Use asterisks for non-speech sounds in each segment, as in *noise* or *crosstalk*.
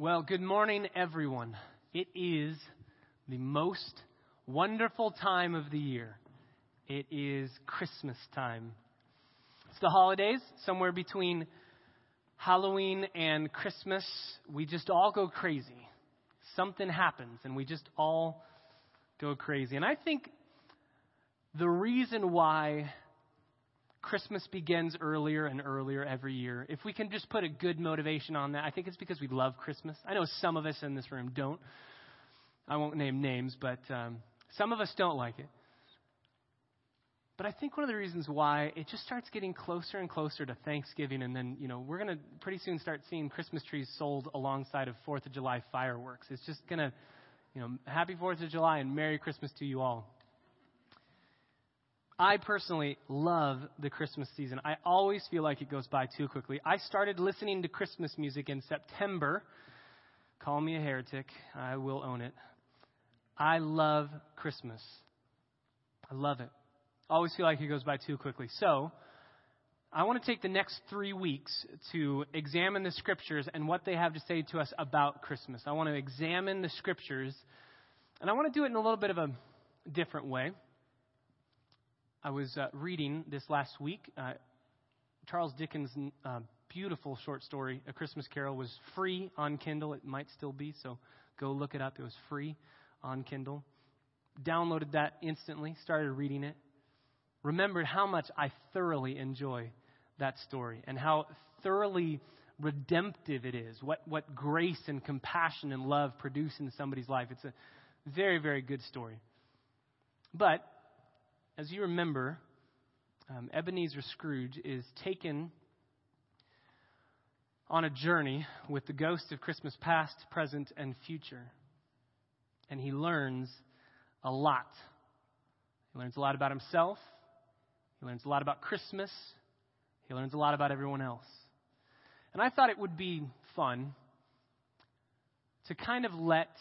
Well, good morning, everyone. It is the most wonderful time of the year. It is Christmas time. It's the holidays, somewhere between Halloween and Christmas. We just all go crazy. Something happens, and we just all go crazy. And I think the reason why Christmas begins earlier and earlier every year. If we can just put a good motivation on that, I think it's because we love Christmas. I know some of us in this room don't. I won't name names, but um, some of us don't like it. But I think one of the reasons why it just starts getting closer and closer to Thanksgiving, and then, you know, we're to pretty soon start seeing Christmas trees sold alongside of 4th of July fireworks. It's just to, you know, happy 4th of July and Merry Christmas to you all. I personally love the Christmas season. I always feel like it goes by too quickly. I started listening to Christmas music in September. Call me a heretic. I will own it. I love Christmas. I love it. Always feel like it goes by too quickly. So, I want to take the next three weeks to examine the scriptures and what they have to say to us about Christmas. I want to examine the scriptures, and I want to do it in a little bit of a different way. I was uh, reading this last week. Uh, Charles Dickens' uh, beautiful short story, A Christmas Carol, was free on Kindle. It might still be, so go look it up. It was free on Kindle. Downloaded that instantly, started reading it. Remembered how much I thoroughly enjoy that story and how thoroughly redemptive it is. What, what grace and compassion and love produce in somebody's life. It's a very, very good story. But as you remember, um, Ebenezer Scrooge is taken on a journey with the ghost of Christmas past, present, and future. And he learns a lot. He learns a lot about himself. He learns a lot about Christmas. He learns a lot about everyone else. And I thought it would be fun to kind of let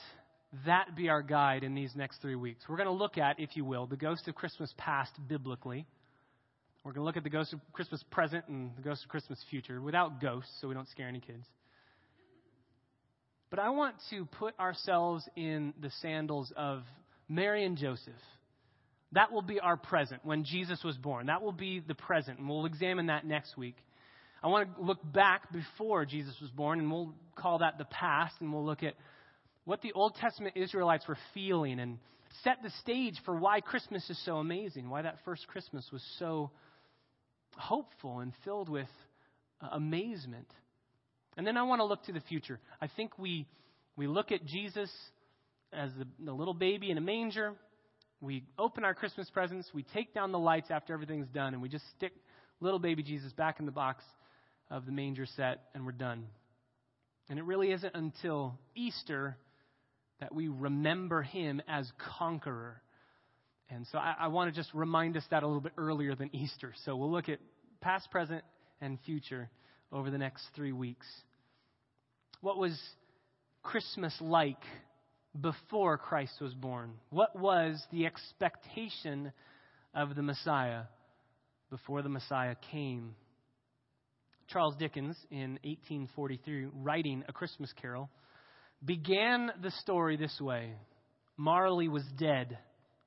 that be our guide in these next three weeks. We're going to look at, if you will, the ghost of Christmas past biblically. We're going to look at the ghost of Christmas present and the ghost of Christmas future without ghosts so we don't scare any kids. But I want to put ourselves in the sandals of Mary and Joseph. That will be our present when Jesus was born. That will be the present, and we'll examine that next week. I want to look back before Jesus was born, and we'll call that the past, and we'll look at what the Old Testament Israelites were feeling and set the stage for why Christmas is so amazing, why that first Christmas was so hopeful and filled with uh, amazement. And then I want to look to the future. I think we, we look at Jesus as the, the little baby in a manger. We open our Christmas presents. We take down the lights after everything's done, and we just stick little baby Jesus back in the box of the manger set, and we're done. And it really isn't until Easter that we remember him as conqueror. And so I, I want to just remind us that a little bit earlier than Easter. So we'll look at past, present, and future over the next three weeks. What was Christmas like before Christ was born? What was the expectation of the Messiah before the Messiah came? Charles Dickens, in 1843, writing A Christmas Carol, began the story this way Marley was dead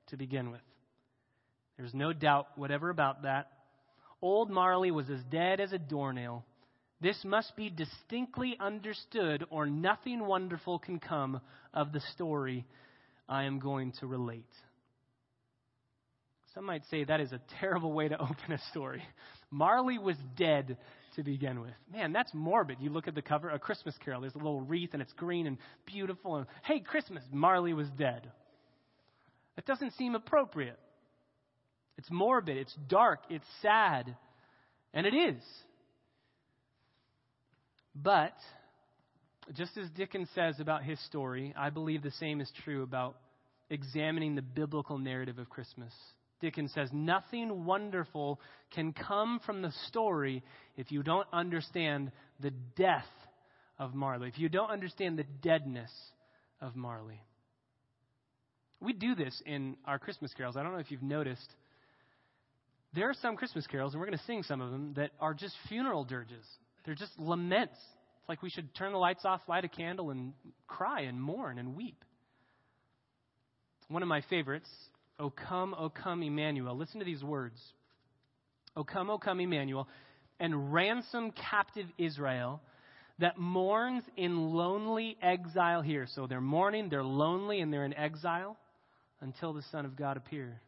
to begin with. There's no doubt whatever about that. Old Marley was as dead as a doornail. This must be distinctly understood, or nothing wonderful can come of the story I am going to relate. Some might say that is a terrible way to *laughs* open a story. Marley was dead to begin with. Man, that's morbid. You look at the cover, A Christmas Carol. There's a little wreath and it's green and beautiful. And hey, Christmas, Marley was dead. That doesn't seem appropriate. It's morbid, it's dark, it's sad. And it is. But, just as Dickens says about his story, I believe the same is true about examining the biblical narrative of Christmas. Dickens says, Nothing wonderful can come from the story if you don't understand the death of Marley, if you don't understand the deadness of Marley. We do this in our Christmas carols. I don't know if you've noticed. There are some Christmas carols, and we're going to sing some of them, that are just funeral dirges. They're just laments. It's like we should turn the lights off, light a candle, and cry and mourn and weep. One of my favorites, O come, O come, Emmanuel. Listen to these words. O come, O come, Emmanuel, and ransom captive Israel that mourns in lonely exile here. So they're mourning, they're lonely, and they're in exile until the Son of God appear.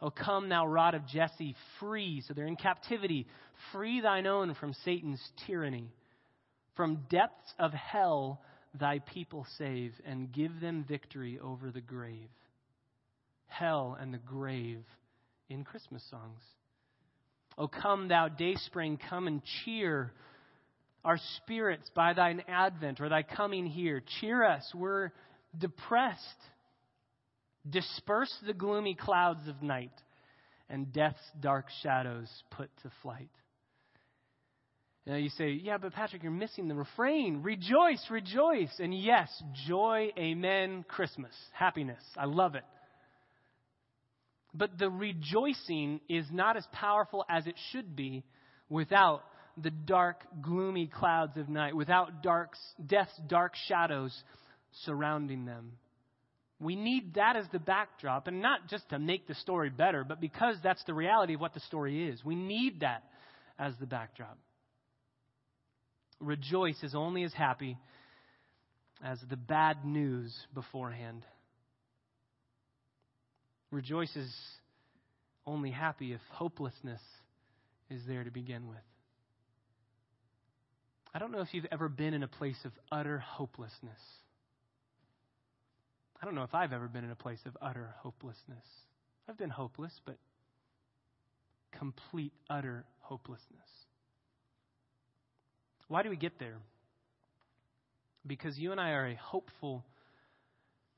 O come, thou rod of Jesse, free. So they're in captivity. Free thine own from Satan's tyranny. From depths of hell, thy people save, and give them victory over the grave. Hell and the grave in Christmas songs. O come, thou dayspring, come and cheer our spirits by thine advent or thy coming here. Cheer us. We're depressed. Disperse the gloomy clouds of night and death's dark shadows put to flight. Now you say, yeah, but Patrick, you're missing the refrain. Rejoice, rejoice. And yes, joy, amen, Christmas, happiness. I love it. But the rejoicing is not as powerful as it should be without the dark, gloomy clouds of night, without death's dark shadows surrounding them. We need that as the backdrop, and not just to make the story better, but because that's the reality of what the story is. We need that as the backdrop. Rejoice is only as happy as the bad news beforehand. Rejoice is only happy if hopelessness is there to begin with. I don't know if you've ever been in a place of utter hopelessness. I don't know if I've ever been in a place of utter hopelessness. I've been hopeless, but complete, utter hopelessness. Why do we get there? Because you and I are a hopeful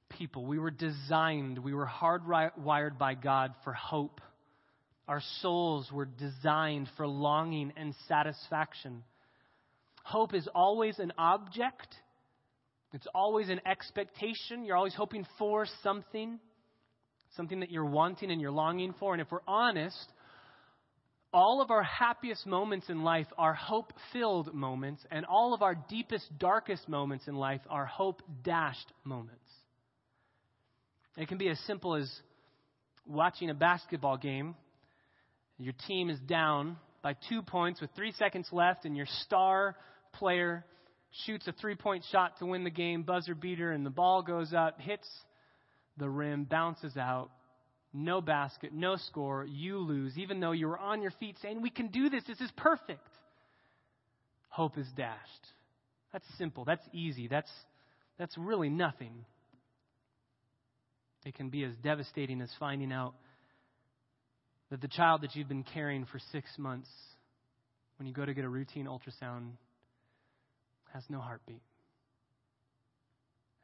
people. We were designed, we were hardwired by God for hope. Our souls were designed for longing and satisfaction. Hope is always an object, it's always an expectation. You're always hoping for something, something that you're wanting and you're longing for. And if we're honest, all of our happiest moments in life are hope filled moments, and all of our deepest, darkest moments in life are hope dashed moments. It can be as simple as watching a basketball game. Your team is down by two points with three seconds left, and your star player shoots a three point shot to win the game, buzzer beater, and the ball goes up, hits the rim, bounces out. No basket, no score. You lose, even though you were on your feet saying, We can do this. This is perfect. Hope is dashed. That's simple. That's easy. That's, that's really nothing. It can be as devastating as finding out that the child that you've been carrying for six months, when you go to get a routine ultrasound, has no heartbeat.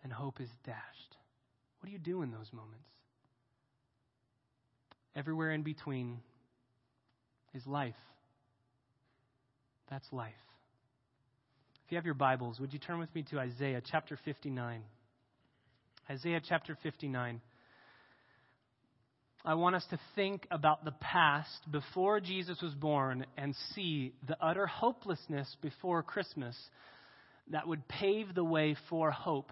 And hope is dashed. What do you do in those moments? Everywhere in between is life. That's life. If you have your Bibles, would you turn with me to Isaiah chapter 59? Isaiah chapter 59. I want us to think about the past before Jesus was born and see the utter hopelessness before Christmas that would pave the way for hope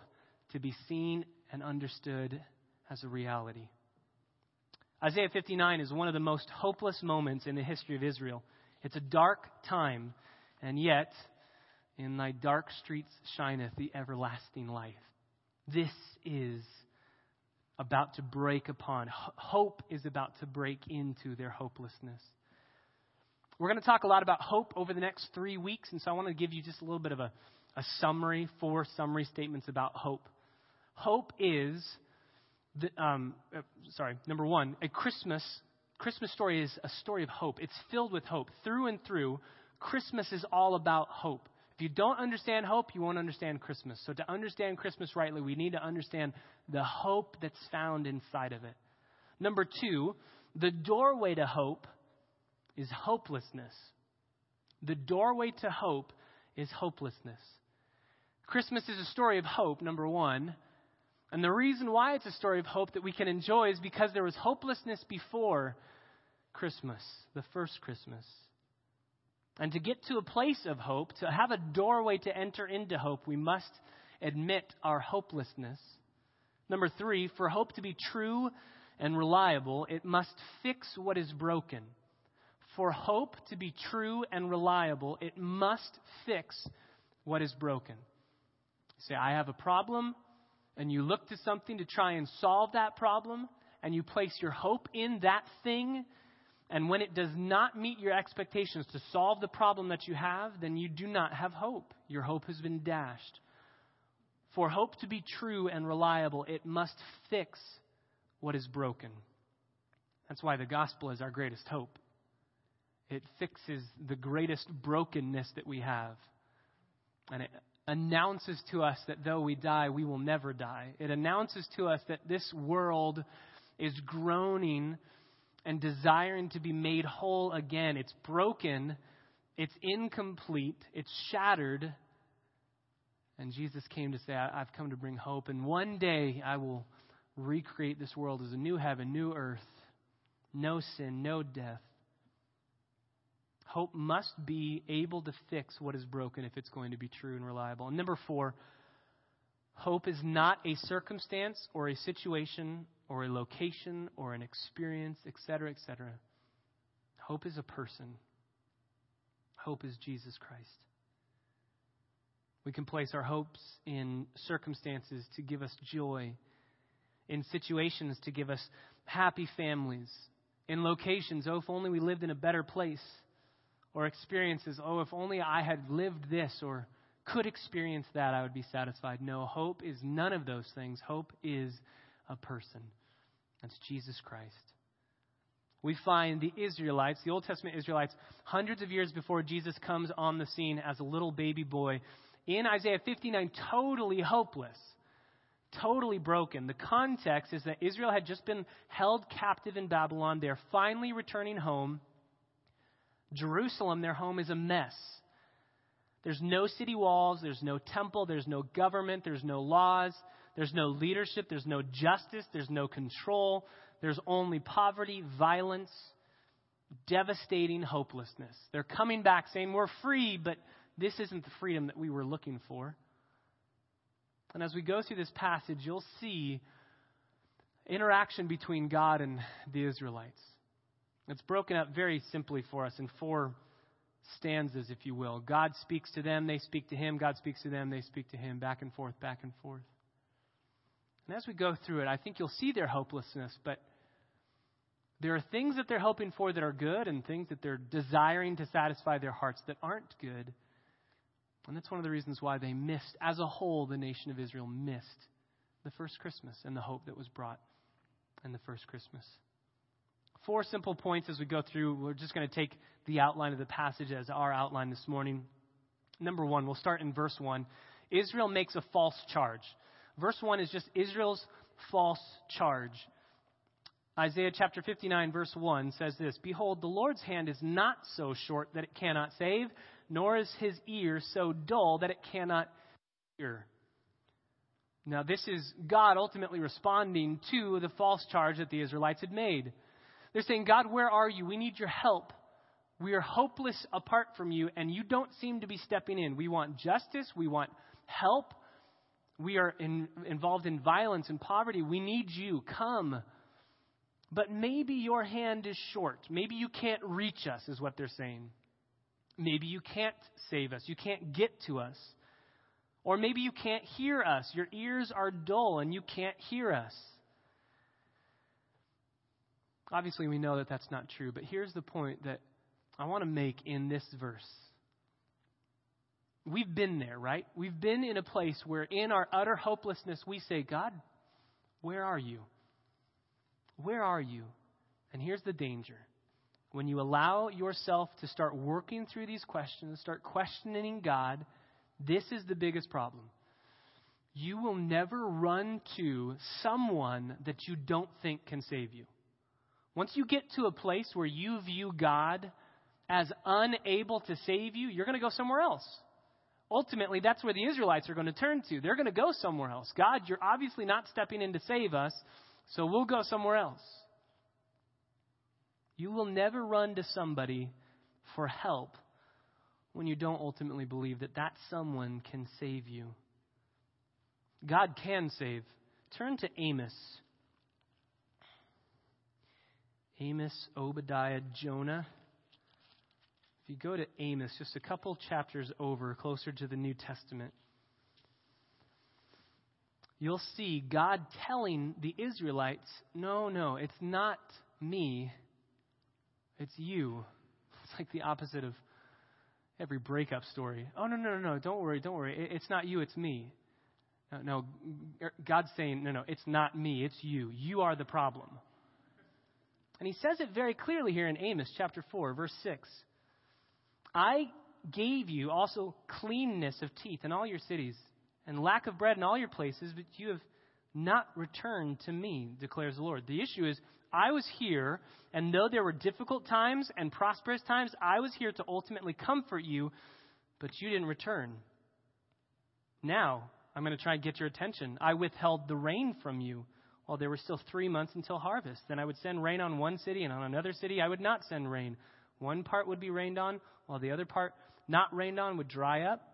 to be seen and understood as a reality. Isaiah 59 is one of the most hopeless moments in the history of Israel. It's a dark time, and yet, in thy dark streets shineth the everlasting light. This is about to break upon. Hope is about to break into their hopelessness. We're going to talk a lot about hope over the next three weeks, and so I want to give you just a little bit of a a summary, four summary statements about hope. Hope is, the, um, uh, sorry, number one, a Christmas. Christmas story is a story of hope. It's filled with hope through and through. Christmas is all about hope. If you don't understand hope, you won't understand Christmas. So to understand Christmas rightly, we need to understand the hope that's found inside of it. Number two, the doorway to hope is hopelessness. The doorway to hope is hopelessness. Christmas is a story of hope, number one. And the reason why it's a story of hope that we can enjoy is because there was hopelessness before Christmas, the first Christmas. And to get to a place of hope, to have a doorway to enter into hope, we must admit our hopelessness. Number three, for hope to be true and reliable, it must fix what is broken. For hope to be true and reliable, it must fix what is broken. say, I have a problem, and you look to something to try and solve that problem, and you place your hope in that thing, and when it does not meet your expectations to solve the problem that you have, then you do not have hope. Your hope has been dashed. For hope to be true and reliable, it must fix what is broken. That's why the gospel is our greatest hope. It fixes the greatest brokenness that we have. And it announces to us that though we die, we will never die. It announces to us that this world is groaning and desiring to be made whole again. It's broken, it's incomplete, it's shattered. And Jesus came to say, I've come to bring hope, and one day I will recreate this world as a new heaven, new earth, no sin, no death. Hope must be able to fix what is broken if it's going to be true and reliable. And number four, hope is not a circumstance or a situation or a location or an experience, etc., etc. Hope is a person. Hope is Jesus Christ. We can place our hopes in circumstances to give us joy, in situations to give us happy families, in locations, oh, if only we lived in a better place, or experiences, oh, if only I had lived this or could experience that, I would be satisfied. No, hope is none of those things. Hope is a person. That's Jesus Christ. We find the Israelites, the Old Testament Israelites, hundreds of years before Jesus comes on the scene as a little baby boy, in Isaiah 59, totally hopeless, totally broken. The context is that Israel had just been held captive in Babylon. They're finally returning home. Jerusalem, their home, is a mess. There's no city walls, there's no temple, there's no government, there's no laws. There's no leadership, there's no justice, there's no control. There's only poverty, violence, devastating hopelessness. They're coming back saying, We're free, but this isn't the freedom that we were looking for. And as we go through this passage, you'll see interaction between God and the Israelites. It's broken up very simply for us in four stanzas, if you will. God speaks to them, they speak to him. God speaks to them, they speak to him. Back and forth, back and forth. And as we go through it, I think you'll see their hopelessness, but there are things that they're hoping for that are good and things that they're desiring to satisfy their hearts that aren't good. And that's one of the reasons why they missed, as a whole, the nation of Israel missed the first Christmas and the hope that was brought in the first Christmas. Four simple points as we go through. We're just going to take the outline of the passage as our outline this morning. Number one, we'll start in verse one. Israel makes a false charge. Verse 1 is just Israel's false charge. Isaiah chapter 59, verse 1 says this Behold, the Lord's hand is not so short that it cannot save, nor is his ear so dull that it cannot hear. Now, this is God ultimately responding to the false charge that the Israelites had made. They're saying, God, where are you? We need your help. We are hopeless apart from you, and you don't seem to be stepping in. We want justice. We want help we are in, involved in violence and poverty. We need you. Come. But maybe your hand is short. Maybe you can't reach us, is what they're saying. Maybe you can't save us. You can't get to us. Or maybe you can't hear us. Your ears are dull and you can't hear us. Obviously, we know that that's not true, but here's the point that I want to make in this verse. We've been there, right? We've been in a place where, in our utter hopelessness, we say, God, where are you? Where are you? And here's the danger. When you allow yourself to start working through these questions, start questioning God, this is the biggest problem. You will never run to someone that you don't think can save you. Once you get to a place where you view God as unable to save you, you're going to go somewhere else ultimately, that's where the Israelites are going to turn to. They're going to go somewhere else. God, you're obviously not stepping in to save us, so we'll go somewhere else. You will never run to somebody for help when you don't ultimately believe that that someone can save you. God can save. Turn to Amos. Amos, Obadiah, Jonah. You go to Amos, just a couple chapters over, closer to the New Testament, you'll see God telling the Israelites, no, no, it's not me, it's you. *laughs* It's like the opposite of every breakup story. Oh, no, no, no, no, don't worry, don't worry. It's not you, it's me. No, no, God's saying, no, no, it's not me, it's you. You are the problem. And he says it very clearly here in Amos chapter 4, verse 6. I gave you also cleanness of teeth in all your cities, and lack of bread in all your places, but you have not returned to me, declares the Lord. The issue is, I was here, and though there were difficult times and prosperous times, I was here to ultimately comfort you, but you didn't return. Now, I'm going to try and get your attention. I withheld the rain from you while there were still three months until harvest. Then I would send rain on one city, and on another city I would not send rain. One part would be rained on, while the other part not rained on would dry up.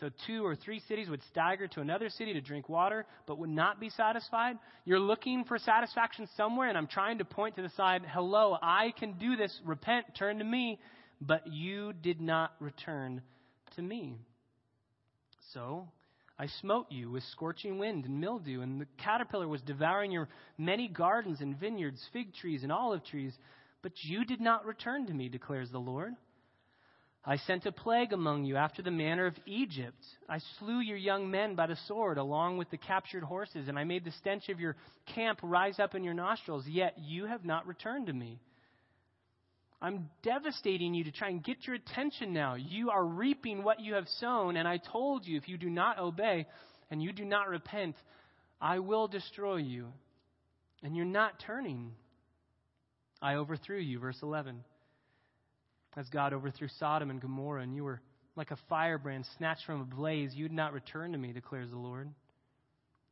So two or three cities would stagger to another city to drink water, but would not be satisfied. You're looking for satisfaction somewhere, and I'm trying to point to the side, hello, I can do this. Repent, turn to me. But you did not return to me. So I smote you with scorching wind and mildew, and the caterpillar was devouring your many gardens and vineyards, fig trees and olive trees. But you did not return to me, declares the Lord. I sent a plague among you after the manner of Egypt. I slew your young men by the sword along with the captured horses, and I made the stench of your camp rise up in your nostrils, yet you have not returned to me. I'm devastating you to try and get your attention now. You are reaping what you have sown, and I told you if you do not obey and you do not repent, I will destroy you. And you're not turning. I overthrew you, verse 11 as God overthrew Sodom and Gomorrah, and you were like a firebrand snatched from a blaze, you would not return to me, declares the Lord.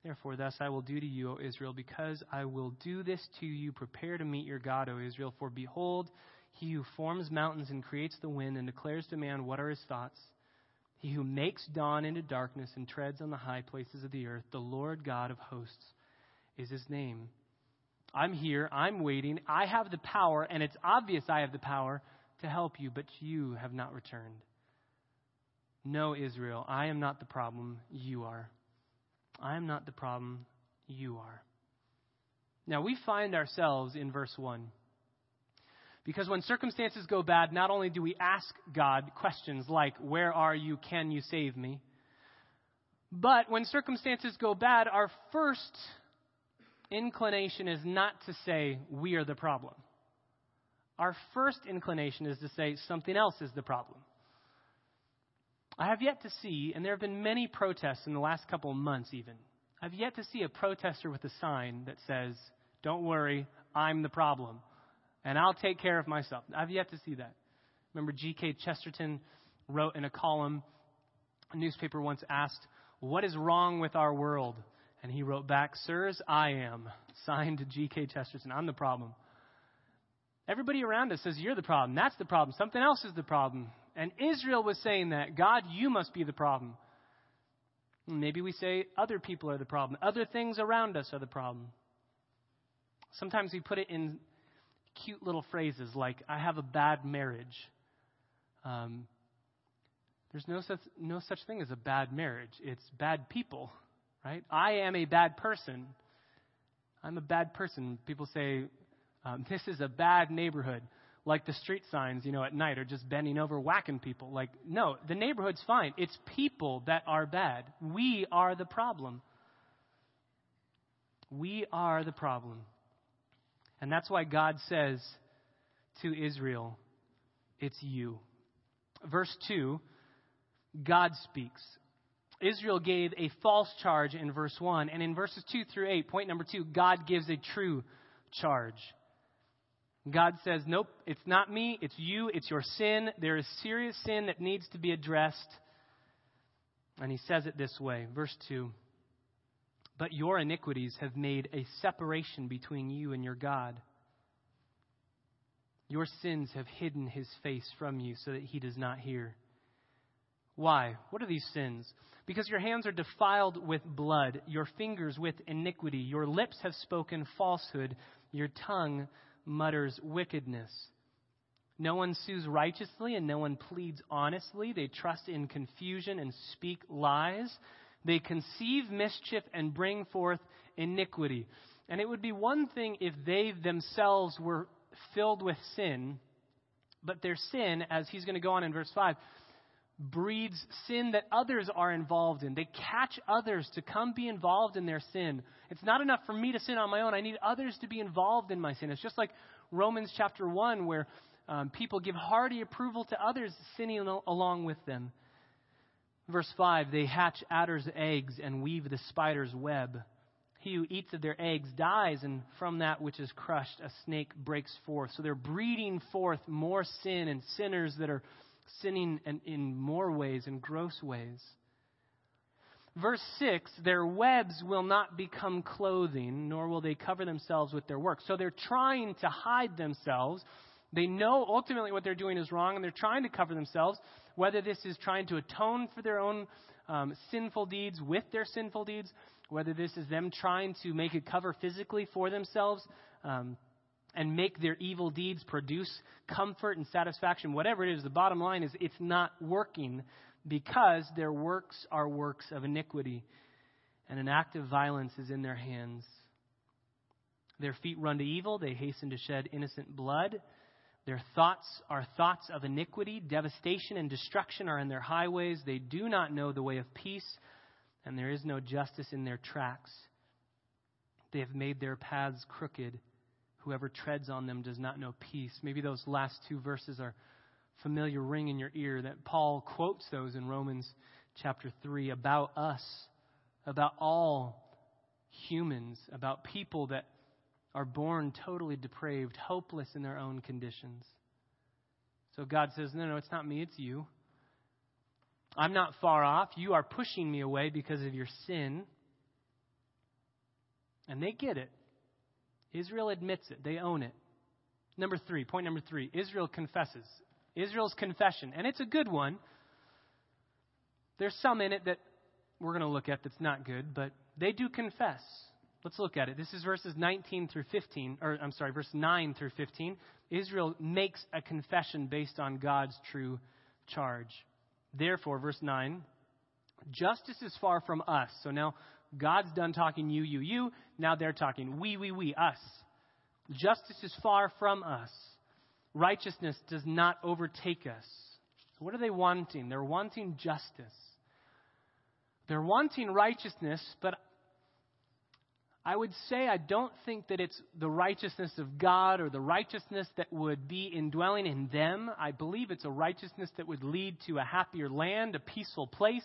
Therefore, thus I will do to you, O Israel, because I will do this to you. Prepare to meet your God, O Israel. For behold, he who forms mountains and creates the wind and declares to man what are his thoughts, he who makes dawn into darkness and treads on the high places of the earth, the Lord God of hosts is his name. I'm here, I'm waiting, I have the power, and it's obvious I have the power to help you, but you have not returned. No, Israel, I am not the problem, you are. I am not the problem, you are. Now, we find ourselves in verse 1. Because when circumstances go bad, not only do we ask God questions like, Where are you? Can you save me? But when circumstances go bad, our first inclination is not to say, We are the problem our first inclination is to say something else is the problem. I have yet to see, and there have been many protests in the last couple of months even, I've yet to see a protester with a sign that says, Don't worry, I'm the problem, and I'll take care of myself. I've yet to see that. Remember, G.K. Chesterton wrote in a column, a newspaper once asked, What is wrong with our world? And he wrote back, Sirs, I am. Signed G.K. Chesterton. I'm the problem. Everybody around us says, You're the problem. That's the problem. Something else is the problem. And Israel was saying that. God, you must be the problem. Maybe we say other people are the problem. Other things around us are the problem. Sometimes we put it in cute little phrases like, I have a bad marriage. Um, there's no such, no such thing as a bad marriage, it's bad people, right? I am a bad person. I'm a bad person. People say, um, *laughs* this is a bad neighborhood. Like the street signs, you know, at night are just bending over, whacking people. Like, no, the neighborhood's fine. It's people that are bad. We are the problem. We are the problem. And that's why God says to Israel, It's you. Verse 2, God speaks. Israel gave a false charge in verse 1. And in verses 2 through 8, point number 2, God gives a true charge. God says, Nope, it's not me, it's you, it's your sin. There is serious sin that needs to be addressed. And he says it this way, verse 2 But your iniquities have made a separation between you and your God. Your sins have hidden his face from you so that he does not hear. Why? What are these sins? Because your hands are defiled with blood, your fingers with iniquity, your lips have spoken falsehood, your tongue mutters wickedness. No one sues righteously and no one pleads honestly. They trust in confusion and speak lies. They conceive mischief and bring forth iniquity. And it would be one thing if they themselves were filled with sin, but their sin, as he's going to go on in verse 5, breeds sin that others are involved in. They catch others to come be involved in their sin. It's not enough for me to sin on my own. I need others to be involved in my sin. It's just like Romans chapter 1, where um, people give hearty approval to others sinning along with them. Verse 5 They hatch adder's eggs and weave the spider's web. He who eats of their eggs dies, and from that which is crushed, a snake breaks forth. So they're breeding forth more sin and sinners that are sinning in, in more ways, in gross ways. Verse 6 Their webs will not become clothing, nor will they cover themselves with their work. So they're trying to hide themselves. They know ultimately what they're doing is wrong, and they're trying to cover themselves, whether this is trying to atone for their own um, sinful deeds with their sinful deeds, whether this is them trying to make a cover physically for themselves. Um, and make their evil deeds produce comfort and satisfaction, whatever it is, the bottom line is it's not working because their works are works of iniquity and an act of violence is in their hands. Their feet run to evil, they hasten to shed innocent blood. Their thoughts are thoughts of iniquity. Devastation and destruction are in their highways. They do not know the way of peace, and there is no justice in their tracks. They have made their paths crooked. Whoever treads on them does not know peace. Maybe those last two verses are familiar ring in your ear that Paul quotes those in Romans chapter 3 about us, about all humans, about people that are born totally depraved, hopeless in their own conditions. So God says, No, no, it's not me, it's you. I'm not far off. You are pushing me away because of your sin. And they get it. Israel admits it, they own it. Number three, point number three Israel confesses. Israel's confession, and it's a good one. There's some in it that we're going to look at that's not good, but they do confess. Let's look at it. This is verses 19 through 15, or I'm sorry, verse 9 through 15. Israel makes a confession based on God's true charge. Therefore, verse 9, justice is far from us. So now God's done talking you, you, you. Now they're talking we, we, we, us. Justice is far from us. Righteousness does not overtake us. So what are they wanting? They're wanting justice. They're wanting righteousness, but I would say I don't think that it's the righteousness of God or the righteousness that would be indwelling in them. I believe it's a righteousness that would lead to a happier land, a peaceful place,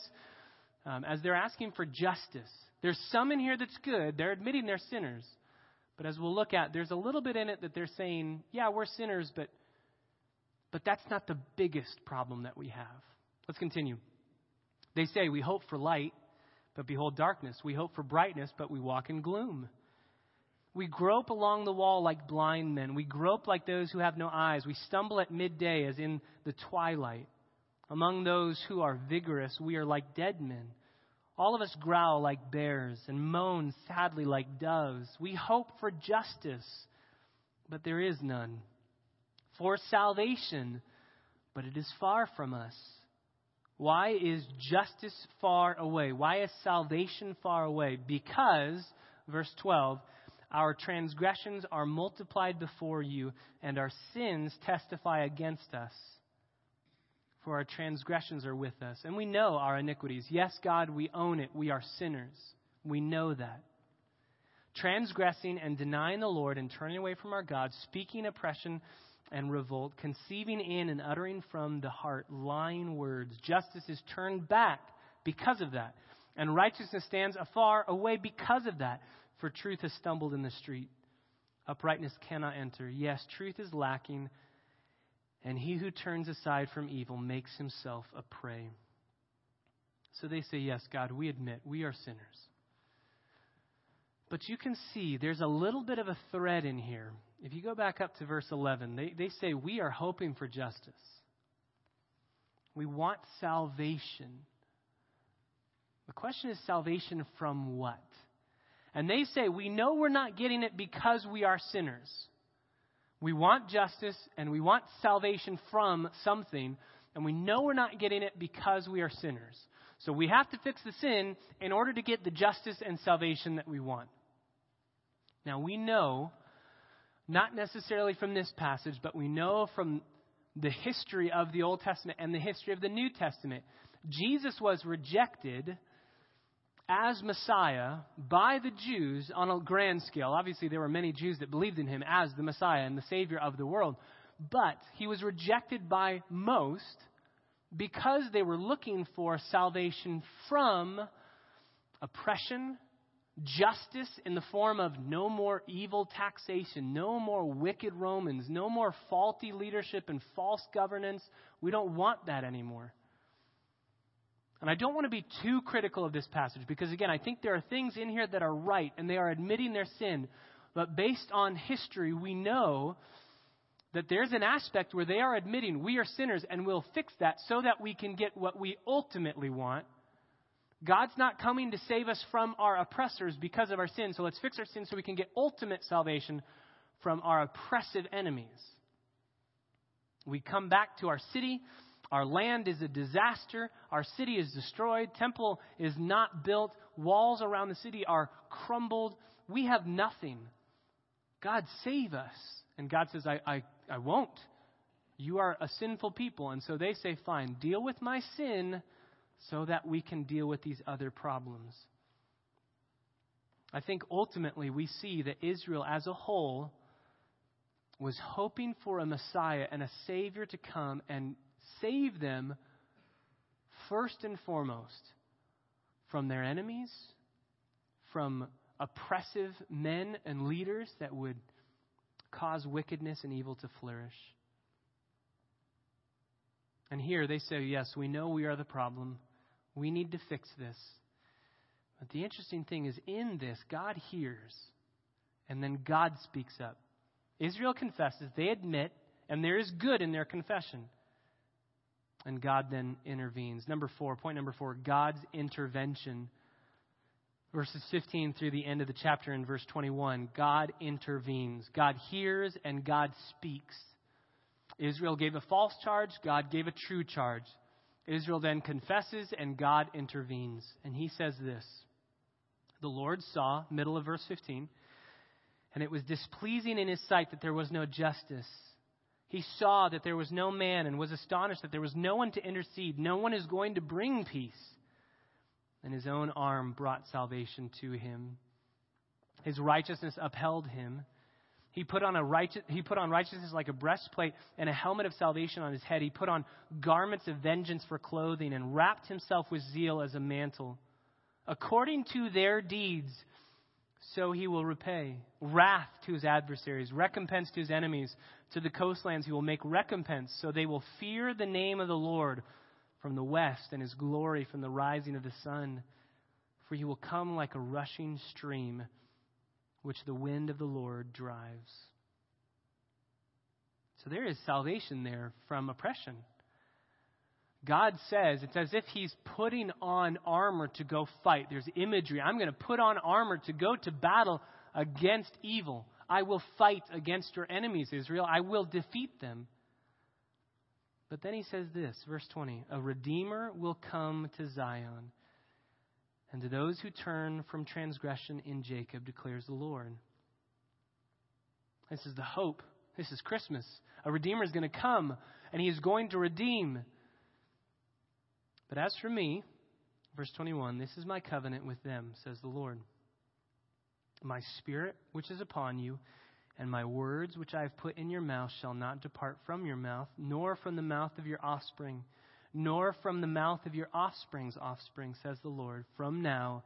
um, as they're asking for justice. There's some in here that's good. They're admitting they're sinners. But as we'll look at, there's a little bit in it that they're saying, yeah, we're sinners, but, but that's not the biggest problem that we have. Let's continue. They say, We hope for light, but behold darkness. We hope for brightness, but we walk in gloom. We grope along the wall like blind men. We grope like those who have no eyes. We stumble at midday as in the twilight. Among those who are vigorous, we are like dead men. All of us growl like bears and moan sadly like doves. We hope for justice, but there is none. For salvation, but it is far from us. Why is justice far away? Why is salvation far away? Because, verse 12, our transgressions are multiplied before you, and our sins testify against us for our transgressions are with us. And we know our iniquities. Yes, God, we own it. We are sinners. We know that. Transgressing and denying the Lord and turning away from our God, speaking oppression and revolt, conceiving in and uttering from the heart lying words. Justice is turned back because of that. And righteousness stands afar away because of that. For truth has stumbled in the street. Uprightness cannot enter. Yes, truth is lacking and he who turns aside from evil makes himself a prey. So they say, Yes, God, we admit we are sinners. But you can see there's a little bit of a thread in here. If you go back up to verse 11, they, they say, We are hoping for justice. We want salvation. The question is salvation from what? And they say, we know we're not getting it because we are sinners. We want justice and we want salvation from something, and we know we're not getting it because we are sinners. So we have to fix the sin in order to get the justice and salvation that we want. Now we know, not necessarily from this passage, but we know from the history of the Old Testament and the history of the New Testament, Jesus was rejected as Messiah by the Jews on a grand scale. Obviously, there were many Jews that believed in him as the Messiah and the Savior of the world. But he was rejected by most because they were looking for salvation from oppression, justice in the form of no more evil taxation, no more wicked Romans, no more faulty leadership and false governance. We don't want that anymore. And I don't want to be too critical of this passage because, again, I think there are things in here that are right and they are admitting their sin. But based on history, we know that there's an aspect where they are admitting we are sinners and we'll fix that so that we can get what we ultimately want. God's not coming to save us from our oppressors because of our sin, so let's fix our sin so we can get ultimate salvation from our oppressive enemies. We come back to our city our land is a disaster. Our city is destroyed. Temple is not built. Walls around the city are crumbled. We have nothing. God, save us. And God says, I, I, I won't. You are a sinful people. And so they say, fine, deal with my sin so that we can deal with these other problems. I think ultimately we see that Israel as a whole was hoping for a Messiah and a Savior to come and save them first and foremost from their enemies, from oppressive men and leaders that would cause wickedness and evil to flourish. And here they say, Yes, we know we are the problem. We need to fix this. But the interesting thing is, in this, God hears, and then God speaks up. Israel confesses, they admit, and there is good in their confession and God then intervenes. Number four, point number four, God's intervention. Verses 15 through the end of the chapter in verse 21, God intervenes. God hears and God speaks. Israel gave a false charge, God gave a true charge. Israel then confesses and God intervenes. And he says this The Lord saw, middle of verse 15, and it was displeasing in his sight that there was no justice he saw that there was no man and was astonished that there was no one to intercede. No one is going to bring peace. And his own arm brought salvation to him. His righteousness upheld him. He put on a righteous, he put on righteousness like a breastplate and a helmet of salvation on his head. He put on garments of vengeance for clothing and wrapped himself with zeal as a mantle. According to their deeds, so he will repay. Wrath to his adversaries, recompense to his enemies. To the coastlands he will make recompense, so they will fear the name of the Lord from the west and his glory from the rising of the sun. For he will come like a rushing stream, which the wind of the Lord drives. So there is salvation there from oppression. God says it's as if He's putting on armor to go fight. There's imagery. I'm going to put on armor to go to battle against evil. I will fight against your enemies, Israel. I will defeat them. But then he says this, verse 20 A Redeemer will come to Zion, and to those who turn from transgression in Jacob, declares the Lord. This is the hope. This is Christmas. A Redeemer is going to come, and he is going to redeem. But as for me, verse 21, this is my covenant with them, says the Lord. My spirit, which is upon you, and my words, which I have put in your mouth, shall not depart from your mouth, nor from the mouth of your offspring, nor from the mouth of your offspring's offspring, says the Lord, from now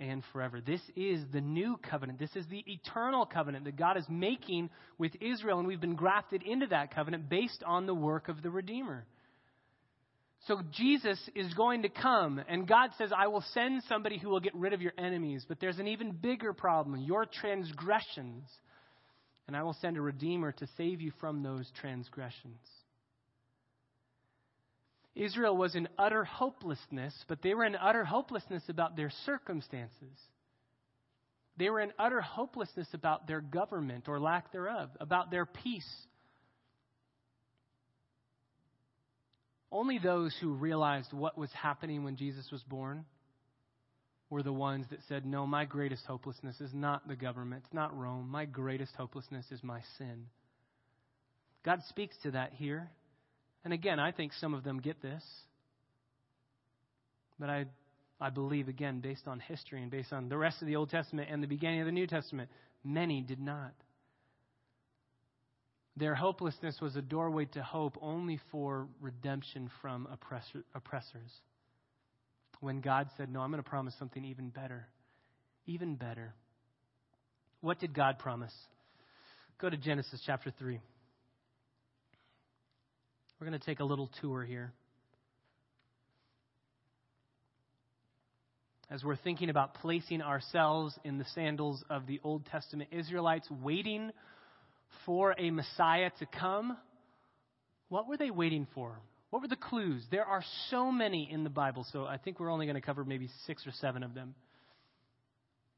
and forever. This is the new covenant. This is the eternal covenant that God is making with Israel, and we've been grafted into that covenant based on the work of the Redeemer. So Jesus is going to come, and God says, I will send somebody who will get rid of your enemies. But there's an even bigger problem your transgressions. And I will send a Redeemer to save you from those transgressions. Israel was in utter hopelessness, but they were in utter hopelessness about their circumstances. They were in utter hopelessness about their government or lack thereof, about their peace. Only those who realized what was happening when Jesus was born were the ones that said, No, my greatest hopelessness is not the government, it's not Rome. My greatest hopelessness is my sin. God speaks to that here. And again, I think some of them get this. But I, I believe, again, based on history and based on the rest of the Old Testament and the beginning of the New Testament, many did not. Their hopelessness was a doorway to hope only for redemption from oppressor, oppressors. When God said, No, I'm going to promise something even better. Even better. What did God promise? Go to Genesis chapter 3. We're going to take a little tour here. As we're thinking about placing ourselves in the sandals of the Old Testament Israelites, waiting for a Messiah to come, what were they waiting for? What were the clues? There are so many in the Bible, so I think we're only going to cover maybe six or seven of them.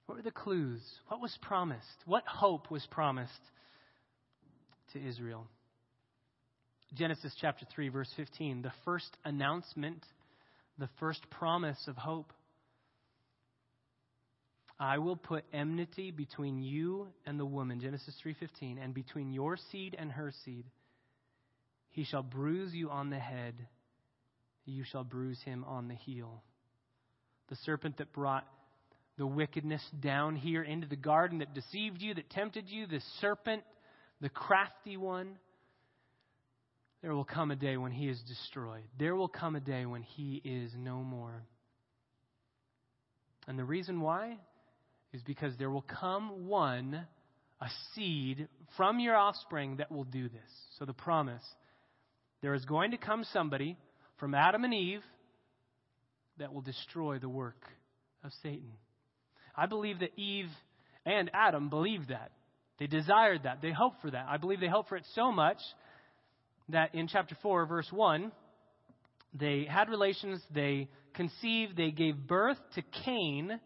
What were the clues? What was promised? What hope was promised to Israel? Genesis chapter 3, verse 15, the first announcement, the first promise of hope. I will put enmity between you and the woman, Genesis 3:15, and between your seed and her seed. He shall bruise you on the head, you shall bruise him on the heel. The serpent that brought the wickedness down here into the garden that deceived you, that tempted you, the serpent, the crafty one, there will come a day when he is destroyed. There will come a day when he is no more. And the reason why is because there will come one, a seed from your offspring that will do this. So the promise there is going to come somebody from Adam and Eve that will destroy the work of Satan. I believe that Eve and Adam believed that. They desired that. They hoped for that. I believe they hoped for it so much that in chapter 4, verse 1, they had relations, they conceived, they gave birth to Cain.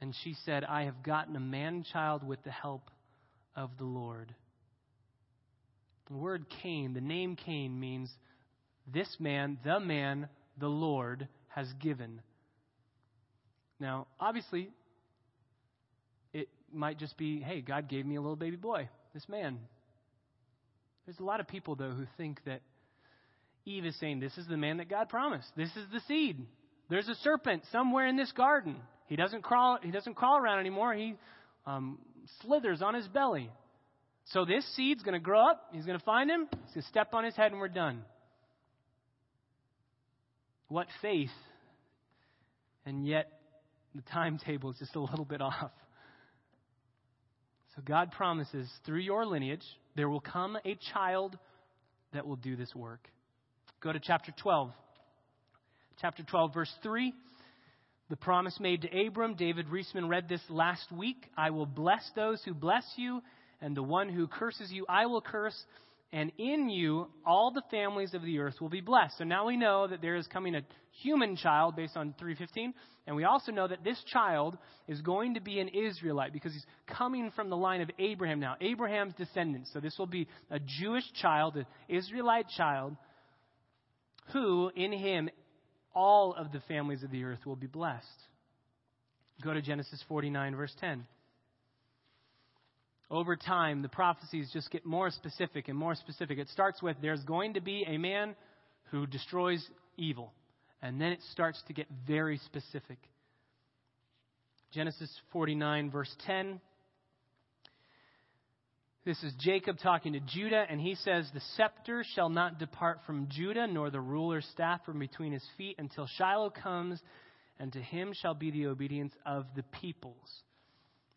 And she said, I have gotten a man child with the help of the Lord. The word Cain, the name Cain, means this man, the man, the Lord has given. Now, obviously, it might just be, hey, God gave me a little baby boy, this man. There's a lot of people, though, who think that Eve is saying, This is the man that God promised. This is the seed. There's a serpent somewhere in this garden. He doesn't crawl, he doesn't crawl around anymore. He um, slithers on his belly. So this seed's going to grow up. He's going to find him. He's going to step on his head, and we're done. What faith. And yet, the timetable is just a little bit *laughs* off. So God promises through your lineage, there will come a child that will do this work. Go to chapter 12. Chapter 12, verse 3. The promise made to Abram, David Reisman read this last week. I will bless those who bless you, and the one who curses you I will curse and in you all the families of the earth will be blessed. So now we know that there is coming a human child based on 315, and we also know that this child is going to be an Israelite because he's coming from the line of Abraham now, Abraham's descendants. So this will be a Jewish child, an Israelite child, who in him all of the families of the earth will be blessed. Go to Genesis 49, verse 10 over time, the prophecies just get more specific and more specific. It starts with there's going to be a man who destroys evil. And then it starts to get very specific. Genesis 49, verse 10. This is Jacob talking to Judah, and he says, The scepter shall not depart from Judah, nor the ruler's staff from between his feet, until Shiloh comes, and to him shall be the obedience of the peoples.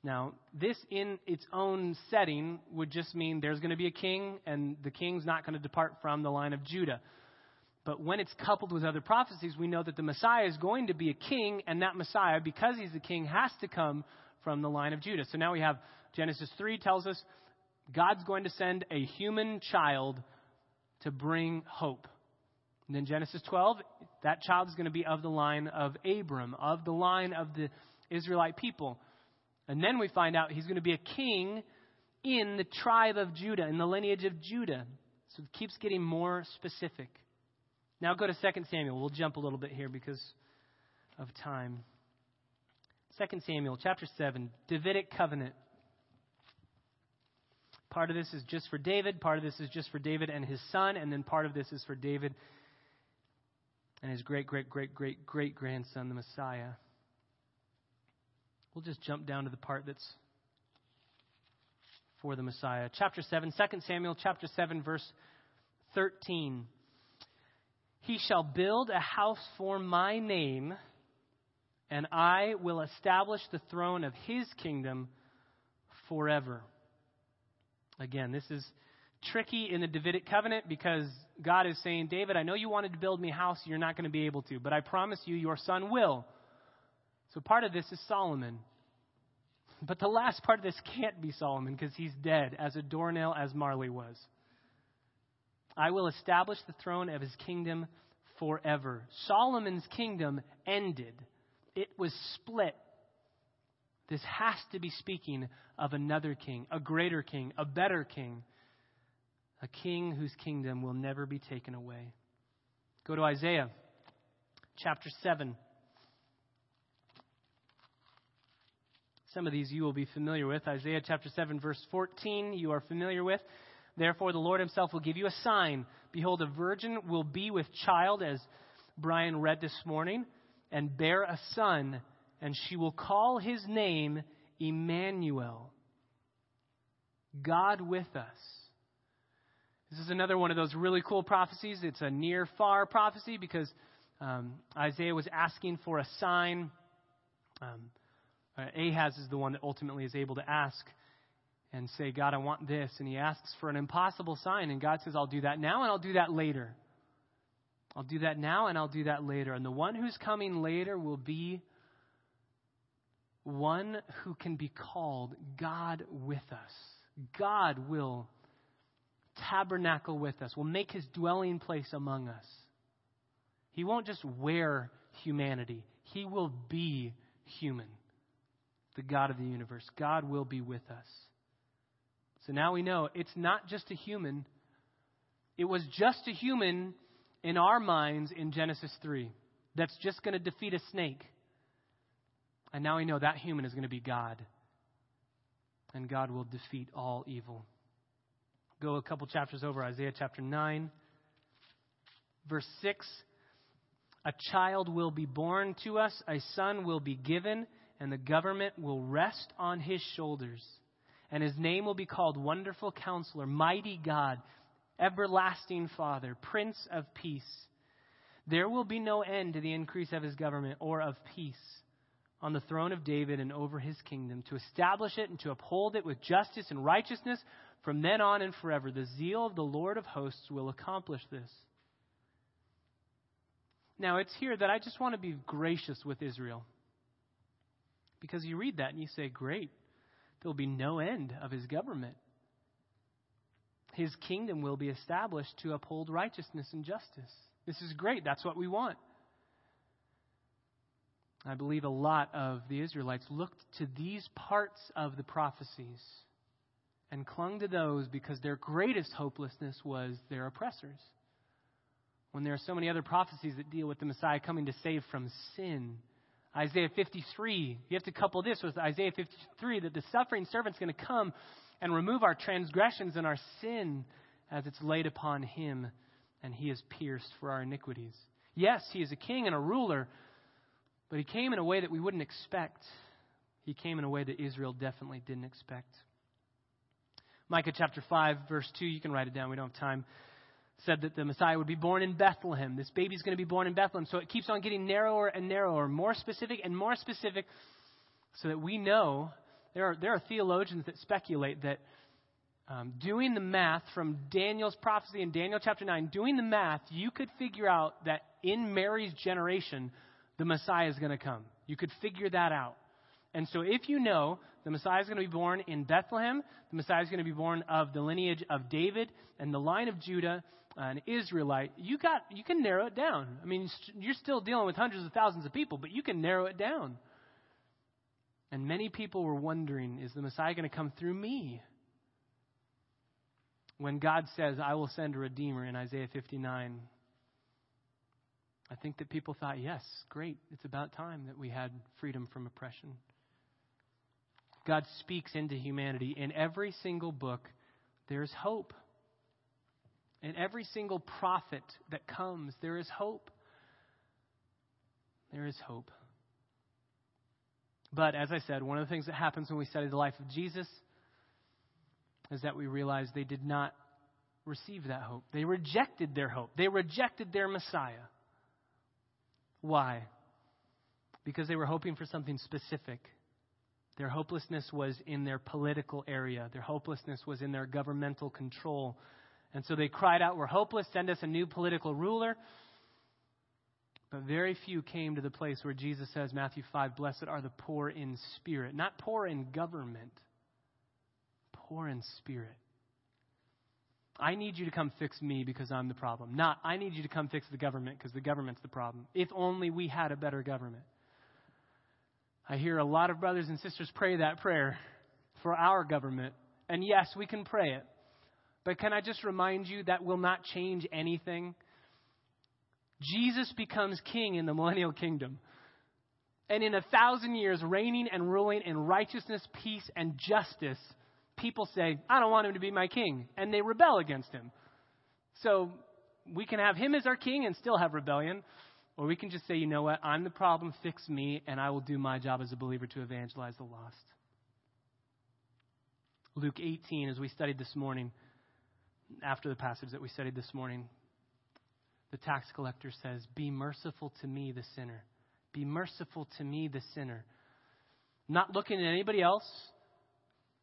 Now, this in its own setting would just mean there's going to be a king, and the king's not going to depart from the line of Judah. But when it's coupled with other prophecies, we know that the Messiah is going to be a king, and that Messiah, because he's a king, has to come from the line of Judah. So now we have Genesis 3 tells us God's going to send a human child to bring hope. And then Genesis 12, that child is going to be of the line of Abram, of the line of the Israelite people. And then we find out he's going to be a king in the tribe of Judah, in the lineage of Judah. So it keeps getting more specific. Now go to 2 Samuel. We'll jump a little bit here because of time. 2 Samuel chapter 7, Davidic covenant. Part of this is just for David, part of this is just for David and his son, and then part of this is for David and his great, great, great, great, great grandson, the Messiah. We'll just jump down to the part that's for the Messiah. Chapter 7, 2 Samuel chapter 7, verse 13. He shall build a house for my name, and I will establish the throne of his kingdom forever. Again, this is tricky in the Davidic covenant because God is saying, David, I know you wanted to build me a house, you're not going to be able to, but I promise you, your son will. So part of this is Solomon. But the last part of this can't be Solomon because he's dead, as a doornail as Marley was. I will establish the throne of his kingdom forever. Solomon's kingdom ended, it was split. This has to be speaking of another king, a greater king, a better king, a king whose kingdom will never be taken away. Go to Isaiah chapter 7. Some of these you will be familiar with. Isaiah chapter 7, verse 14, you are familiar with. Therefore, the Lord himself will give you a sign. Behold, a virgin will be with child, as Brian read this morning, and bear a son, and she will call his name Emmanuel. God with us. This is another one of those really cool prophecies. It's a near far prophecy because um, Isaiah was asking for a sign. Um, uh, Ahaz is the one that ultimately is able to ask and say, God, I want this. And he asks for an impossible sign. And God says, I'll do that now and I'll do that later. I'll do that now and I'll do that later. And the one who's coming later will be one who can be called God with us. God will tabernacle with us, will make his dwelling place among us. He won't just wear humanity, he will be human the God of the universe. God will be with us. So now we know it's not just a human. It was just a human in our minds in Genesis 3 that's just going to defeat a snake. And now we know that human is going to be God. And God will defeat all evil. Go a couple chapters over, Isaiah chapter 9, verse 6. A child will be born to us, a son will be given and the government will rest on his shoulders. And his name will be called Wonderful Counselor, Mighty God, Everlasting Father, Prince of Peace. There will be no end to the increase of his government or of peace on the throne of David and over his kingdom, to establish it and to uphold it with justice and righteousness from then on and forever. The zeal of the Lord of hosts will accomplish this. Now, it's here that I just want to be gracious with Israel. Because you read that and you say, great, there'll be no end of his government. His kingdom will be established to uphold righteousness and justice. This is great. That's what we want. I believe a lot of the Israelites looked to these parts of the prophecies and clung to those because their greatest hopelessness was their oppressors. When there are so many other prophecies that deal with the Messiah coming to save from sin Isaiah 53. You have to couple this with Isaiah 53 that the suffering servant's going to come and remove our transgressions and our sin as it's laid upon him, and he is pierced for our iniquities. Yes, he is a king and a ruler, but he came in a way that we wouldn't expect. He came in a way that Israel definitely didn't expect. Micah chapter 5, verse 2, you can write it down, we don't have time said that the Messiah would be born in Bethlehem. This baby's going to be born in Bethlehem. So it keeps on getting narrower and narrower, more specific and more specific, so that we know there are, there are theologians that speculate that um, doing the math from Daniel's prophecy in Daniel chapter 9, doing the math, you could figure out that in Mary's generation, the Messiah is going to come. You could figure that out. And so if you know the Messiah is going to be born in Bethlehem, the Messiah is going to be born of the lineage of David and the line of Judah, an Israelite, you got you can narrow it down. I mean, you're still dealing with hundreds of thousands of people, but you can narrow it down. And many people were wondering, is the Messiah going to come through me? When God says, I will send a Redeemer in Isaiah 59, I think that people thought, yes, great, it's about time that we had freedom from oppression. God speaks into humanity. In every single book, there's hope. In every single prophet that comes, there is hope. There is hope. But as I said, one of the things that happens when we study the life of Jesus is that we realize they did not receive that hope. They rejected their hope. They rejected their Messiah. Why? Because they were hoping for something specific. Their hopelessness was in their political area, their hopelessness was in their governmental control. And so they cried out, We're hopeless, send us a new political ruler. But very few came to the place where Jesus says, Matthew 5, Blessed are the poor in spirit. Not poor in government, poor in spirit. I need you to come fix me because I'm the problem. Not, I need you to come fix the government because the government's the problem. If only we had a better government. I hear a lot of brothers and sisters pray that prayer for our government. And yes, we can pray it. But can I just remind you that will not change anything? Jesus becomes king in the millennial kingdom. And in a thousand years, reigning and ruling in righteousness, peace, and justice, people say, I don't want him to be my king. And they rebel against him. So we can have him as our king and still have rebellion. Or we can just say, you know what? I'm the problem, fix me, and I will do my job as a believer to evangelize the lost. Luke 18, as we studied this morning, after the passage that we studied this morning, the tax collector says, Be merciful to me, the sinner. Be merciful to me, the sinner. Not looking at anybody else.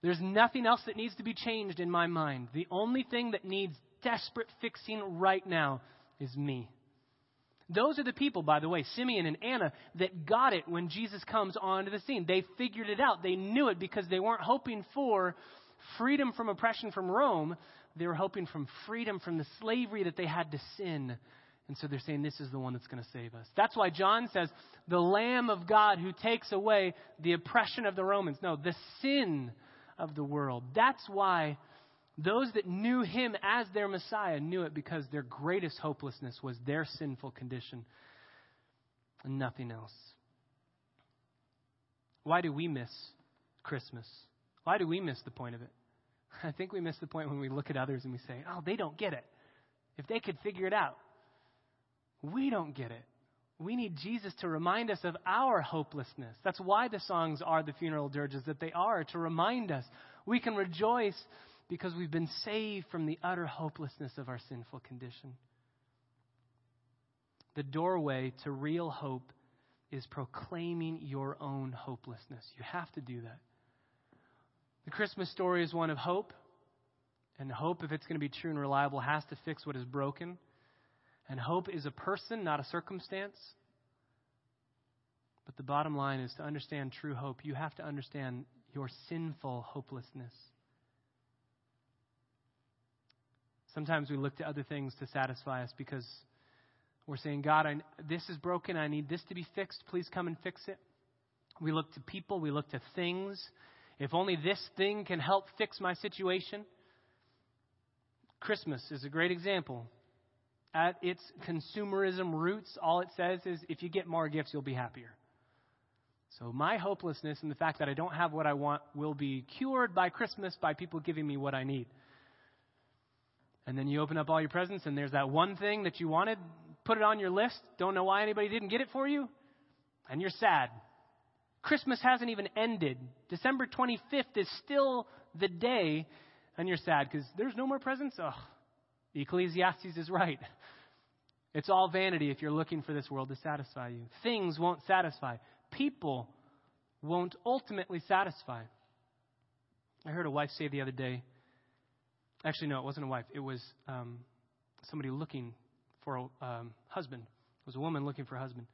There's nothing else that needs to be changed in my mind. The only thing that needs desperate fixing right now is me. Those are the people, by the way, Simeon and Anna, that got it when Jesus comes onto the scene. They figured it out. They knew it because they weren't hoping for freedom from oppression from Rome. They were hoping from freedom from the slavery that they had to sin. And so they're saying, This is the one that's going to save us. That's why John says, The Lamb of God who takes away the oppression of the Romans. No, the sin of the world. That's why those that knew him as their Messiah knew it because their greatest hopelessness was their sinful condition and nothing else. Why do we miss Christmas? Why do we miss the point of it? *laughs* I think we miss the point when we look at others and we say, oh, they don't get it. If they could figure it out, we don't get it. We need Jesus to remind us of our hopelessness. That's why the songs are the funeral dirges that they are, to remind us. We can rejoice because we've been saved from the utter hopelessness of our sinful condition. The doorway to real hope is proclaiming your own hopelessness. You have to do that. The Christmas story is one of hope. And hope, if it's going to be true and reliable, has to fix what is broken. And hope is a person, not a circumstance. But the bottom line is to understand true hope, you have to understand your sinful hopelessness. Sometimes we look to other things to satisfy us because we're saying, God, I, this is broken. I need this to be fixed. Please come and fix it. We look to people, we look to things, if only this thing can help fix my situation. Christmas is a great example. At its consumerism roots, all it says is if you get more gifts, you'll be happier. So my hopelessness and the fact that I don't have what I want will be cured by Christmas by people giving me what I need. And then you open up all your presents and there's that one thing that you wanted, put it on your list, don't know why anybody didn't get it for you, and you're sad. Christmas hasn't even ended. December 25th is still the day, and you're sad because there's no more presents? Oh, Ecclesiastes is right. It's all vanity if you're looking for this world to satisfy you. Things won't satisfy. People won't ultimately satisfy. I heard a wife say the other day, actually, no, it wasn't a wife. It was um, somebody looking for a um, husband. It was a woman looking for a husband.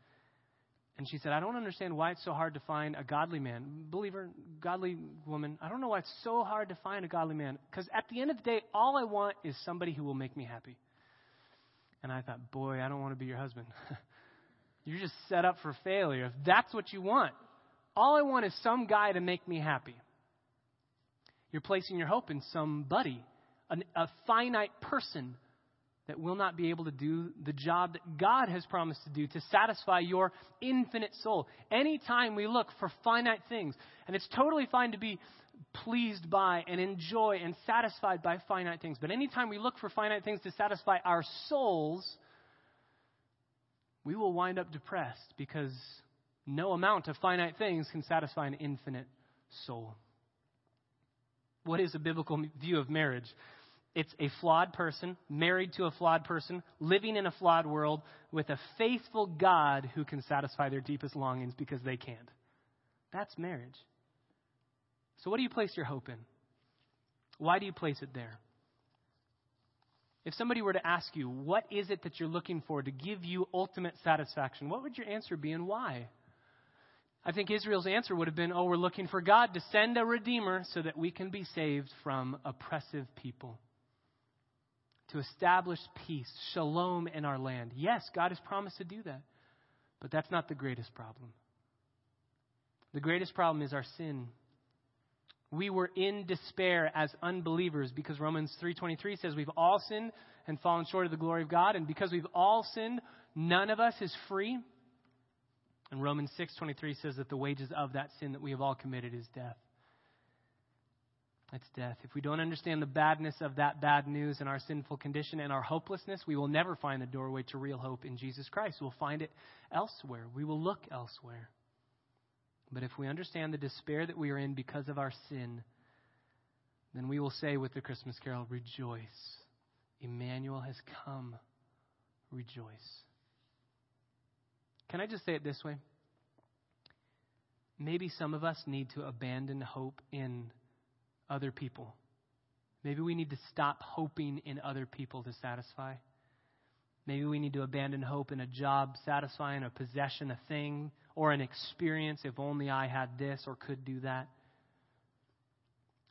And she said, I don't understand why it's so hard to find a godly man, believer, godly woman. I don't know why it's so hard to find a godly man. Because at the end of the day, all I want is somebody who will make me happy. And I thought, boy, I don't want to be your husband. *laughs* You're just set up for failure if that's what you want. All I want is some guy to make me happy. You're placing your hope in somebody, an, a finite person that will not be able to do the job that God has promised to do to satisfy your infinite soul. Anytime we look for finite things, and it's totally fine to be pleased by and enjoy and satisfied by finite things, but anytime we look for finite things to satisfy our souls, we will wind up depressed because no amount of finite things can satisfy an infinite soul. What is a biblical view of marriage? It's a flawed person, married to a flawed person, living in a flawed world with a faithful God who can satisfy their deepest longings because they can't. That's marriage. So, what do you place your hope in? Why do you place it there? If somebody were to ask you, what is it that you're looking for to give you ultimate satisfaction, what would your answer be and why? I think Israel's answer would have been, oh, we're looking for God to send a redeemer so that we can be saved from oppressive people to establish peace, shalom in our land. Yes, God has promised to do that, but that's not the greatest problem. The greatest problem is our sin. We were in despair as unbelievers because Romans 3:23 says we've all sinned and fallen short of the glory of God and because we've all sinned none of us is free. And Romans 6:23 says that the wages of that sin that we have all committed is death. It's death. If we don't understand the badness of that bad news and our sinful condition and our hopelessness, we will never find the doorway to real hope in Jesus Christ. We'll find it elsewhere. We will look elsewhere. But if we understand the despair that we are in because of our sin, then we will say with the Christmas carol, Rejoice. Emmanuel has come. Rejoice. Can I just say it this way? Maybe some of us need to abandon hope in other people. Maybe we need to stop hoping in other people to satisfy. Maybe we need to abandon hope in a job satisfying, a possession, a thing, or an experience. If only I had this or could do that.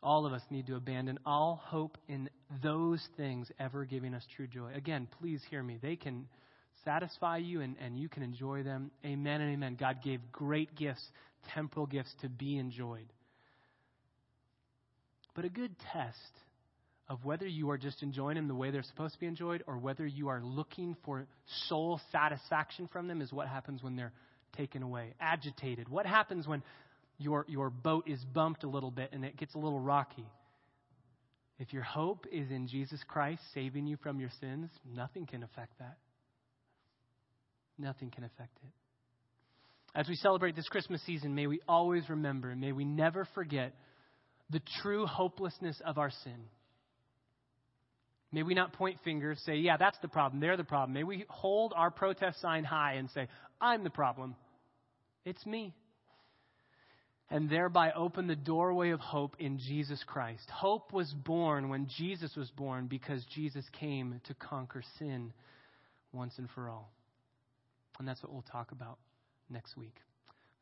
All of us need to abandon all hope in those things ever giving us true joy. Again, please hear me. They can satisfy you and, and you can enjoy them. Amen and amen. God gave great gifts, temporal gifts, to be enjoyed. But a good test of whether you are just enjoying them the way they're supposed to be enjoyed or whether you are looking for soul satisfaction from them is what happens when they're taken away, agitated. What happens when your, your boat is bumped a little bit and it gets a little rocky? If your hope is in Jesus Christ saving you from your sins, nothing can affect that. Nothing can affect it. As we celebrate this Christmas season, may we always remember and may we never forget the true hopelessness of our sin. May we not point fingers, say, yeah, that's the problem, they're the problem. May we hold our protest sign high and say, I'm the problem. It's me. And thereby open the doorway of hope in Jesus Christ. Hope was born when Jesus was born because Jesus came to conquer sin once and for all. And that's what we'll talk about next week.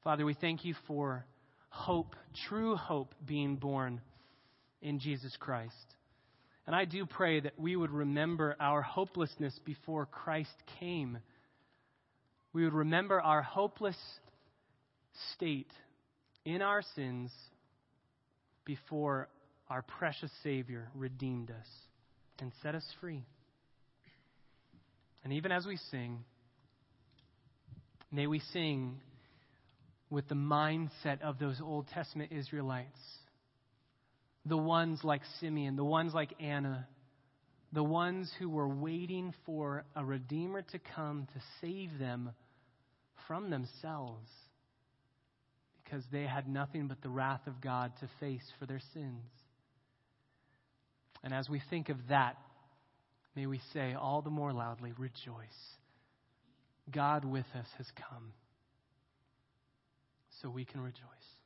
Father, we thank you for hope, true hope being born in Jesus Christ. And I do pray that we would remember our hopelessness before Christ came. We would remember our hopeless state in our sins before our precious Savior redeemed us and set us free. And even as we sing, may we sing with the mindset of those Old Testament Israelites. The ones like Simeon, the ones like Anna, the ones who were waiting for a Redeemer to come to save them from themselves because they had nothing but the wrath of God to face for their sins. And as we think of that, may we say all the more loudly, Rejoice! God with us has come so we can rejoice.